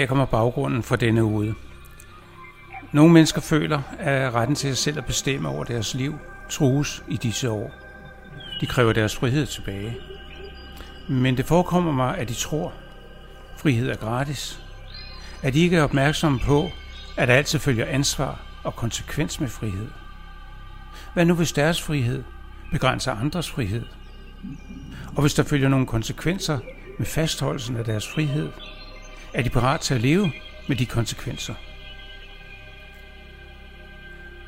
Her kommer baggrunden for denne uge. Nogle mennesker føler, at retten til sig selv at bestemme over deres liv trues i disse år. De kræver deres frihed tilbage. Men det forekommer mig, at de tror, frihed er gratis. At de ikke er opmærksomme på, at der altid følger ansvar og konsekvens med frihed. Hvad nu hvis deres frihed begrænser andres frihed? Og hvis der følger nogle konsekvenser med fastholdelsen af deres frihed, er de parat til at leve med de konsekvenser.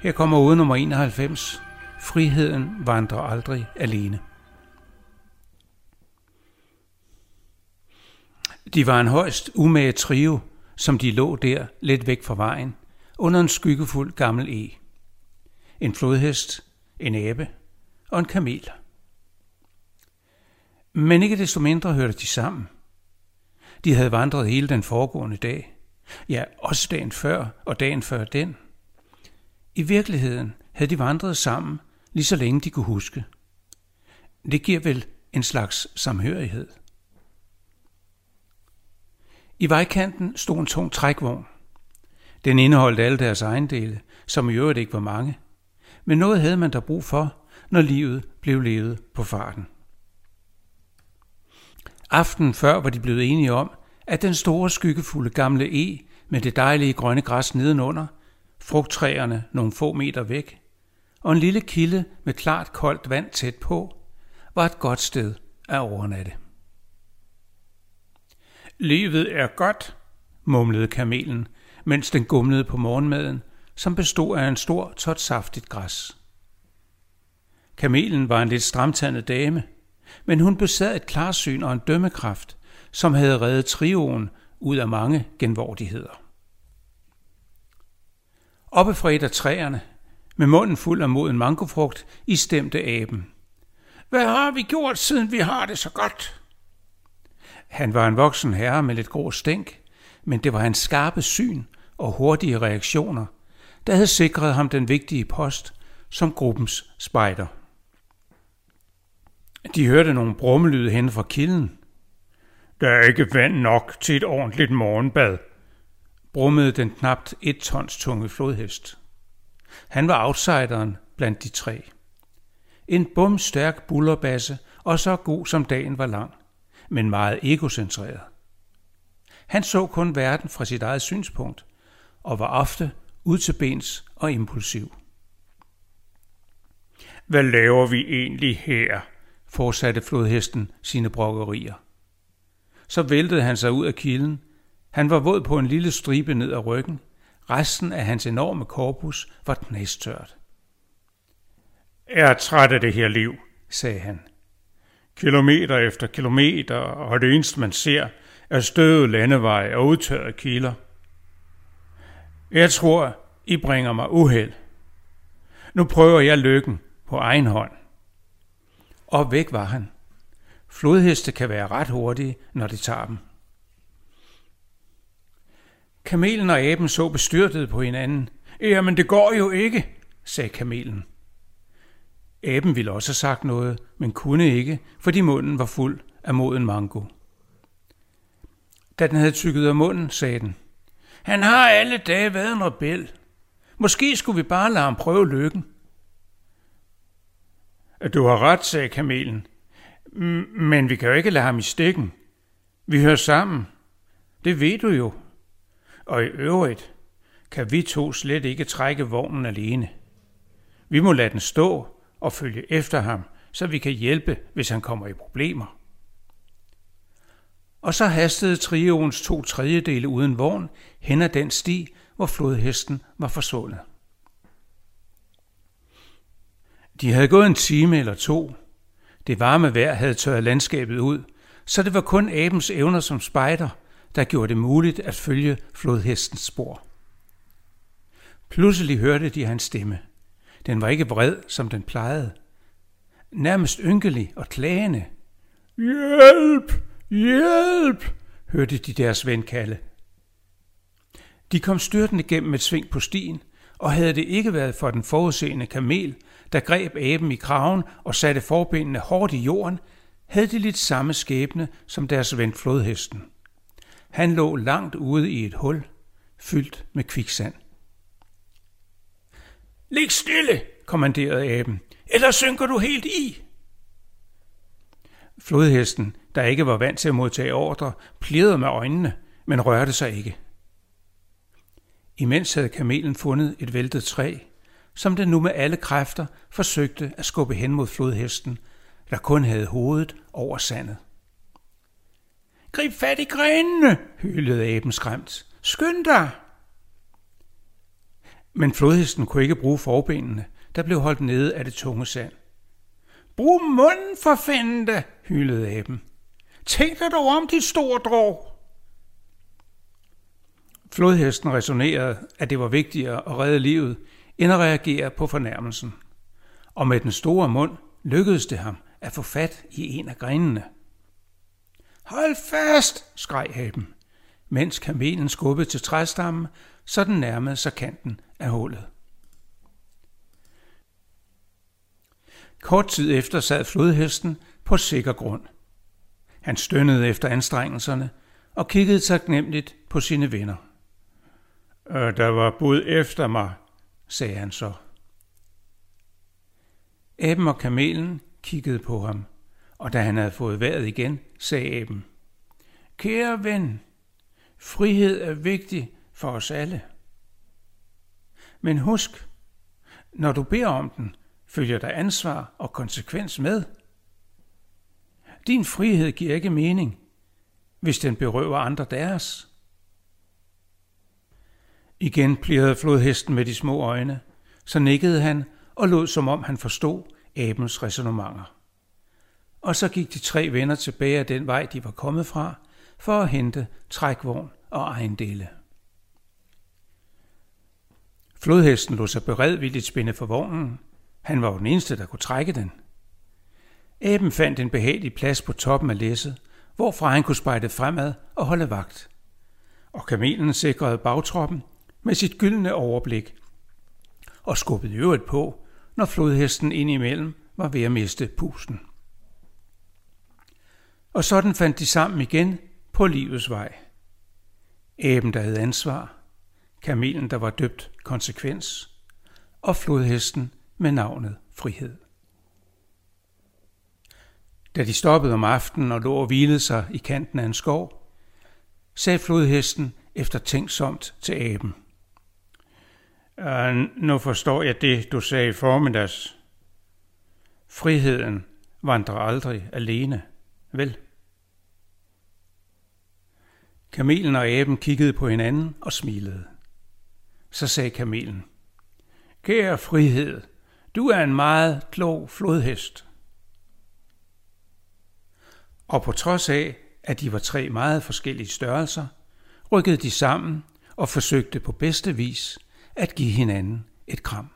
Her kommer ude nummer 91. Friheden vandrer aldrig alene. De var en højst umage trio, som de lå der lidt væk fra vejen, under en skyggefuld gammel e. En flodhest, en abe og en kamel. Men ikke desto mindre hørte de sammen. De havde vandret hele den foregående dag. Ja, også dagen før og dagen før den. I virkeligheden havde de vandret sammen, lige så længe de kunne huske. Det giver vel en slags samhørighed. I vejkanten stod en tung trækvogn. Den indeholdt alle deres ejendele, som i øvrigt ikke var mange. Men noget havde man der brug for, når livet blev levet på farten. Aften før var de blevet enige om, at den store skyggefulde gamle E med det dejlige grønne græs nedenunder, frugttræerne nogle få meter væk, og en lille kilde med klart koldt vand tæt på, var et godt sted at overnatte. Livet er godt, mumlede kamelen, mens den gumlede på morgenmaden, som bestod af en stor tot saftigt græs. Kamelen var en lidt stramtandet dame, men hun besad et klarsyn og en dømmekraft, som havde reddet trioen ud af mange genvordigheder. Oppe fra et af træerne, med munden fuld af moden mangofrugt, istemte aben. Hvad har vi gjort, siden vi har det så godt? Han var en voksen herre med lidt grå stænk, men det var hans skarpe syn og hurtige reaktioner, der havde sikret ham den vigtige post som gruppens spejder. De hørte nogle brummelyde hen fra kilden. Der er ikke vand nok til et ordentligt morgenbad, brummede den knapt et tons tunge flodhest. Han var outsideren blandt de tre. En bumstærk bullerbasse og så god som dagen var lang, men meget egocentreret. Han så kun verden fra sit eget synspunkt og var ofte ud til bens og impulsiv. Hvad laver vi egentlig her? Fortsatte flodhesten sine brokkerier. Så væltede han sig ud af kilden. Han var våd på en lille stribe ned ad ryggen. Resten af hans enorme korpus var knæstørt. Jeg er træt af det her liv, sagde han. Kilometer efter kilometer, og det eneste man ser, er støvet landevej og udtørrede kilder. Jeg tror, I bringer mig uheld. Nu prøver jeg lykken på egen hånd og væk var han. Flodheste kan være ret hurtige, når de tager dem. Kamelen og aben så bestyrtet på hinanden. Jamen, det går jo ikke, sagde kamelen. Aben ville også have sagt noget, men kunne ikke, fordi munden var fuld af moden mango. Da den havde tykket af munden, sagde den, han har alle dage været en rebel. Måske skulle vi bare lade ham prøve lykken. Du har ret, sagde kamelen. Men vi kan jo ikke lade ham i stikken. Vi hører sammen. Det ved du jo. Og i øvrigt kan vi to slet ikke trække vognen alene. Vi må lade den stå og følge efter ham, så vi kan hjælpe, hvis han kommer i problemer. Og så hastede trioens to tredjedele uden vogn hen ad den sti, hvor flodhesten var forsvundet. De havde gået en time eller to. Det varme vejr havde tørret landskabet ud, så det var kun abens evner som spejder, der gjorde det muligt at følge flodhestens spor. Pludselig hørte de hans stemme. Den var ikke vred, som den plejede. Nærmest ynkelig og klagende. Hjælp! Hjælp! hørte de deres ven kalde. De kom styrtende gennem et sving på stien, og havde det ikke været for den forudseende kamel, der greb aben i kraven og satte forbenene hårdt i jorden, havde de lidt samme skæbne som deres ven flodhesten. Han lå langt ude i et hul, fyldt med kviksand. Lig stille, kommanderede aben, ellers synker du helt i. Flodhesten, der ikke var vant til at modtage ordre, plirrede med øjnene, men rørte sig ikke. Imens havde kamelen fundet et væltet træ, som den nu med alle kræfter forsøgte at skubbe hen mod flodhesten, der kun havde hovedet over sandet. Grib fat i grenene, hylede aben skræmt. Skynd dig! Men flodhesten kunne ikke bruge forbenene, der blev holdt nede af det tunge sand. Brug munden for fende, hylede aben. Tænk dig dog om, dit store drog. Flodhesten resonerede, at det var vigtigere at redde livet, end at reagere på fornærmelsen. Og med den store mund lykkedes det ham at få fat i en af grenene. Hold fast, skreg aben, mens kamelen skubbede til træstammen, så den nærmede sig kanten af hullet. Kort tid efter sad flodhesten på sikker grund. Han stønnede efter anstrengelserne og kiggede taknemmeligt på sine venner. Øh, der var bud efter mig, sagde han så. Aben og kamelen kiggede på ham, og da han havde fået vejret igen, sagde aben, Kære ven, frihed er vigtig for os alle. Men husk, når du beder om den, følger der ansvar og konsekvens med. Din frihed giver ikke mening, hvis den berøver andre deres. Igen plirrede flodhesten med de små øjne, så nikkede han og lod som om han forstod abens resonemanger. Og så gik de tre venner tilbage af den vej, de var kommet fra, for at hente trækvogn og ejendele. Flodhesten lå sig beredvilligt spænde for vognen. Han var jo den eneste, der kunne trække den. Aben fandt en behagelig plads på toppen af læsset, hvorfra han kunne spejde fremad og holde vagt. Og kamelen sikrede bagtroppen med sit gyldne overblik og skubbede øvrigt på, når flodhesten indimellem var ved at miste pusten. Og sådan fandt de sammen igen på livets vej. Æben, der havde ansvar, kamelen, der var døbt konsekvens, og flodhesten med navnet frihed. Da de stoppede om aftenen og lå og hvilede sig i kanten af en skov, sagde flodhesten efter tænksomt til aben. Uh, nu forstår jeg det, du sagde i formiddags. Friheden vandrer aldrig alene, vel? Kamelen og aben kiggede på hinanden og smilede. Så sagde kamelen, Kære frihed, du er en meget klog flodhest. Og på trods af, at de var tre meget forskellige størrelser, rykkede de sammen og forsøgte på bedste vis at give hinanden et kram.